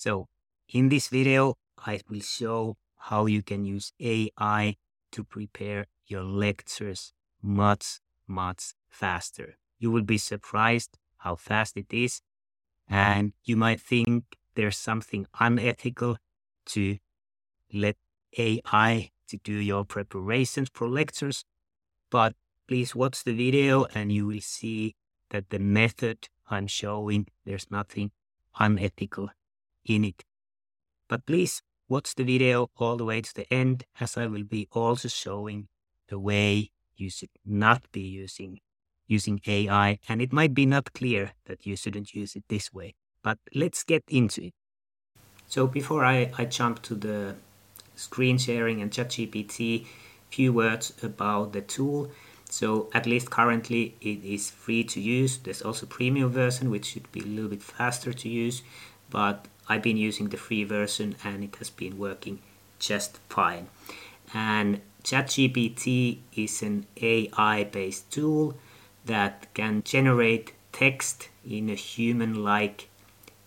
So in this video, I will show how you can use AI to prepare your lectures much, much faster. You will be surprised how fast it is. And you might think there's something unethical to let AI to do your preparations for lectures. But please watch the video and you will see that the method I'm showing, there's nothing unethical in it. But please watch the video all the way to the end as I will be also showing the way you should not be using using AI and it might be not clear that you shouldn't use it this way. But let's get into it. So before I, I jump to the screen sharing and ChatGPT, few words about the tool. So at least currently it is free to use. There's also premium version which should be a little bit faster to use, but I've been using the free version and it has been working just fine. And ChatGPT is an AI based tool that can generate text in a human like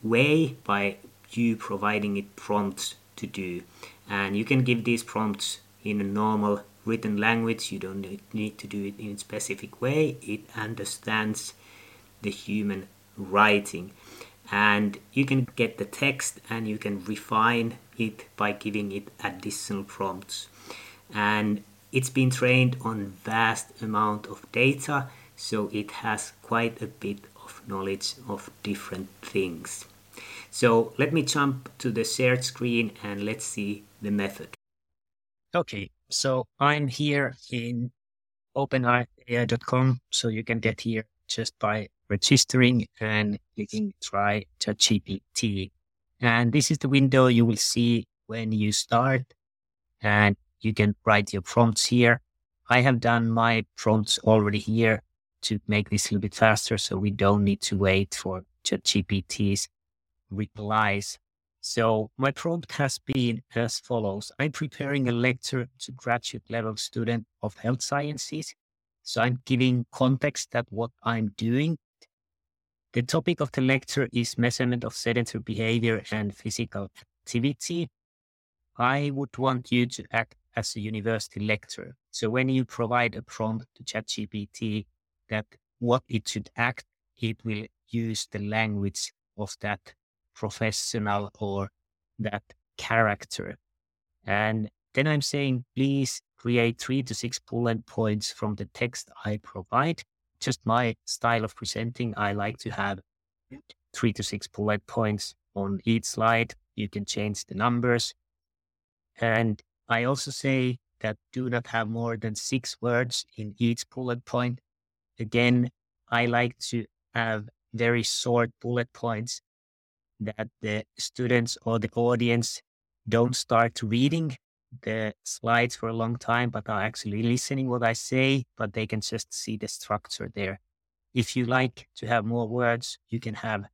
way by you providing it prompts to do. And you can give these prompts in a normal written language. You don't need to do it in a specific way. It understands the human writing. And you can get the text and you can refine it by giving it additional prompts. And it's been trained on vast amount of data, so it has quite a bit of knowledge of different things. So let me jump to the shared screen and let's see the method. Okay, so I'm here in openai.com, so you can get here just by registering and clicking try ChatGPT. And this is the window you will see when you start and you can write your prompts here. I have done my prompts already here to make this a little bit faster so we don't need to wait for ChatGPT's replies. So my prompt has been as follows. I'm preparing a lecture to graduate level student of health sciences. So I'm giving context that what I'm doing. The topic of the lecture is measurement of sedentary behavior and physical activity. I would want you to act as a university lecturer. So when you provide a prompt to ChatGPT that what it should act, it will use the language of that professional or that character. And then I'm saying, please create three to six bullet points from the text I provide. Just my style of presenting. I like to have three to six bullet points on each slide. You can change the numbers. And I also say that do not have more than six words in each bullet point. Again, I like to have very short bullet points that the students or the audience don't start reading the slides for a long time, but are actually listening what I say, but they can just see the structure there. If you like to have more words, you can have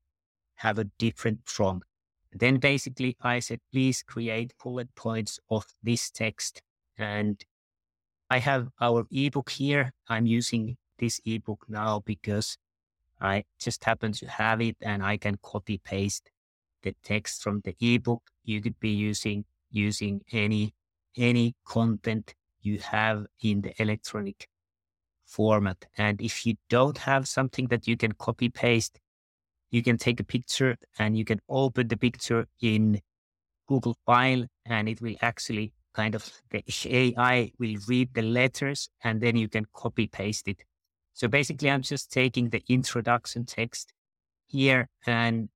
have a different prompt. Then basically I said, please create bullet points of this text. And I have our ebook here. I'm using this ebook now because I just happen to have it and I can copy paste the text from the ebook. You could be using using any any content you have in the electronic format. And if you don't have something that you can copy paste, you can take a picture and you can open the picture in Google File and it will actually kind of the AI will read the letters and then you can copy paste it. So basically I'm just taking the introduction text here and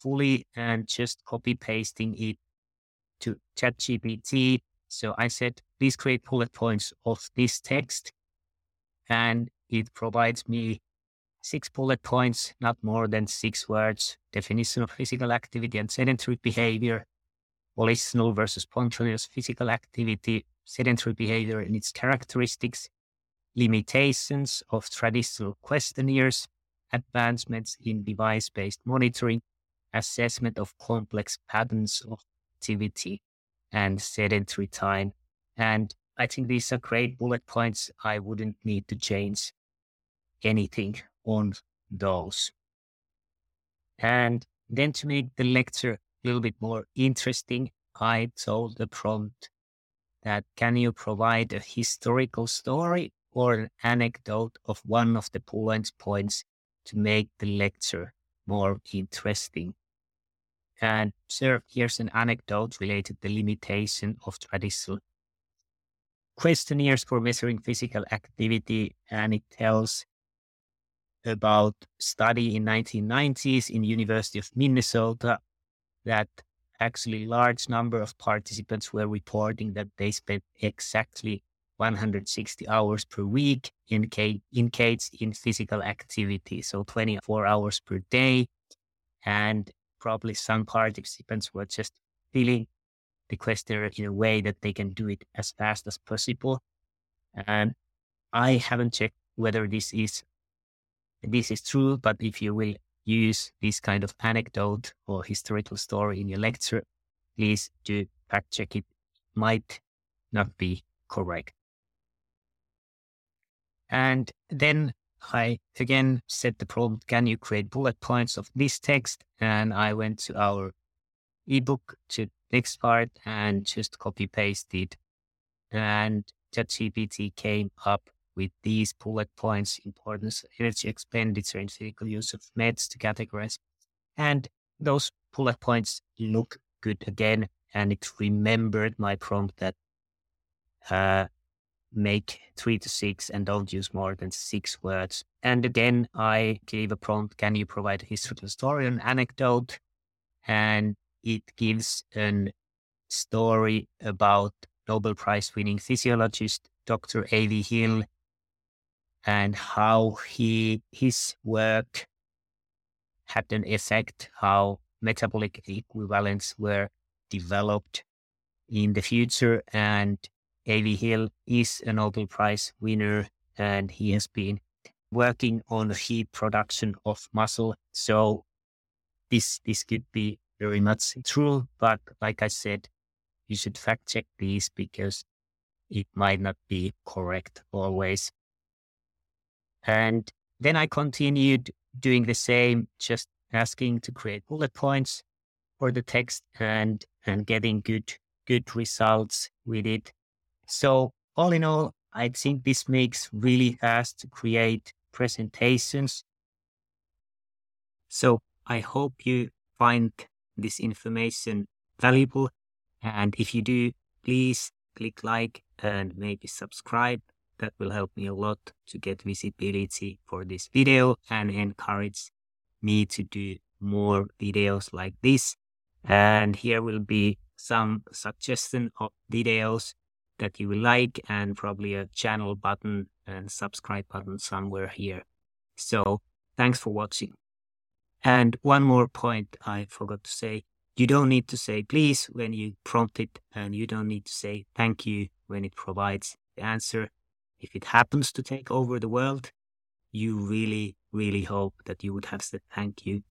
fully and just copy pasting it to ChatGPT. So I said, please create bullet points of this text. And it provides me six bullet points, not more than six words, definition of physical activity and sedentary behavior, volitional versus spontaneous physical activity, sedentary behavior and its characteristics, limitations of traditional questionnaires, advancements in device-based monitoring, assessment of complex patterns of activity and sedentary time. And I think these are great bullet points. I wouldn't need to change anything on those. And then to make the lecture a little bit more interesting, I told the prompt that can you provide a historical story or an anecdote of one of the bullet points to make the lecture more interesting. And sir, here's an anecdote related to the limitation of traditional questionnaires for measuring physical activity, and it tells about study in 1990s in University of Minnesota that actually large number of participants were reporting that they spent exactly 160 hours per week in engaged in physical activity, so 24 hours per day. And probably some participants were just filling the questionnaire in a way that they can do it as fast as possible. And I haven't checked whether this is this is true, but if you will use this kind of anecdote or historical story in your lecture, please do fact check it. Might not be correct. And then I again set the prompt, can you create bullet points of this text? And I went to our ebook to next part and just copy pasted. And ChatGPT came up with these bullet points, importance, energy expenditure, and physical use of METs to categorize. And those bullet points look good again. And it remembered my prompt that uh, make three to six and don't use more than six words. And again, I gave a prompt, can you provide a historical story, an anecdote? And it gives a story about Nobel Prize winning physiologist Dr. A.V. Hill and how he his work had an effect, how metabolic equivalents were developed in the future and A.V. Hill is a Nobel Prize winner and he has been working on the heat production of muscle. So this this could be very much true, but like I said, you should fact check these because it might not be correct always. And then I continued doing the same, just asking to create bullet points for the text and and getting good good results with it. So all in all, I think this makes really fast to create presentations. So I hope you find this information valuable. And if you do, please click like and maybe subscribe. That will help me a lot to get visibility for this video and encourage me to do more videos like this. And here will be some suggestion of videos that you like and probably a channel button and subscribe button somewhere here. So thanks for watching. And one more point I forgot to say. You don't need to say please when you prompt it and you don't need to say thank you when it provides the answer. If it happens to take over the world, you really, really hope that you would have said thank you.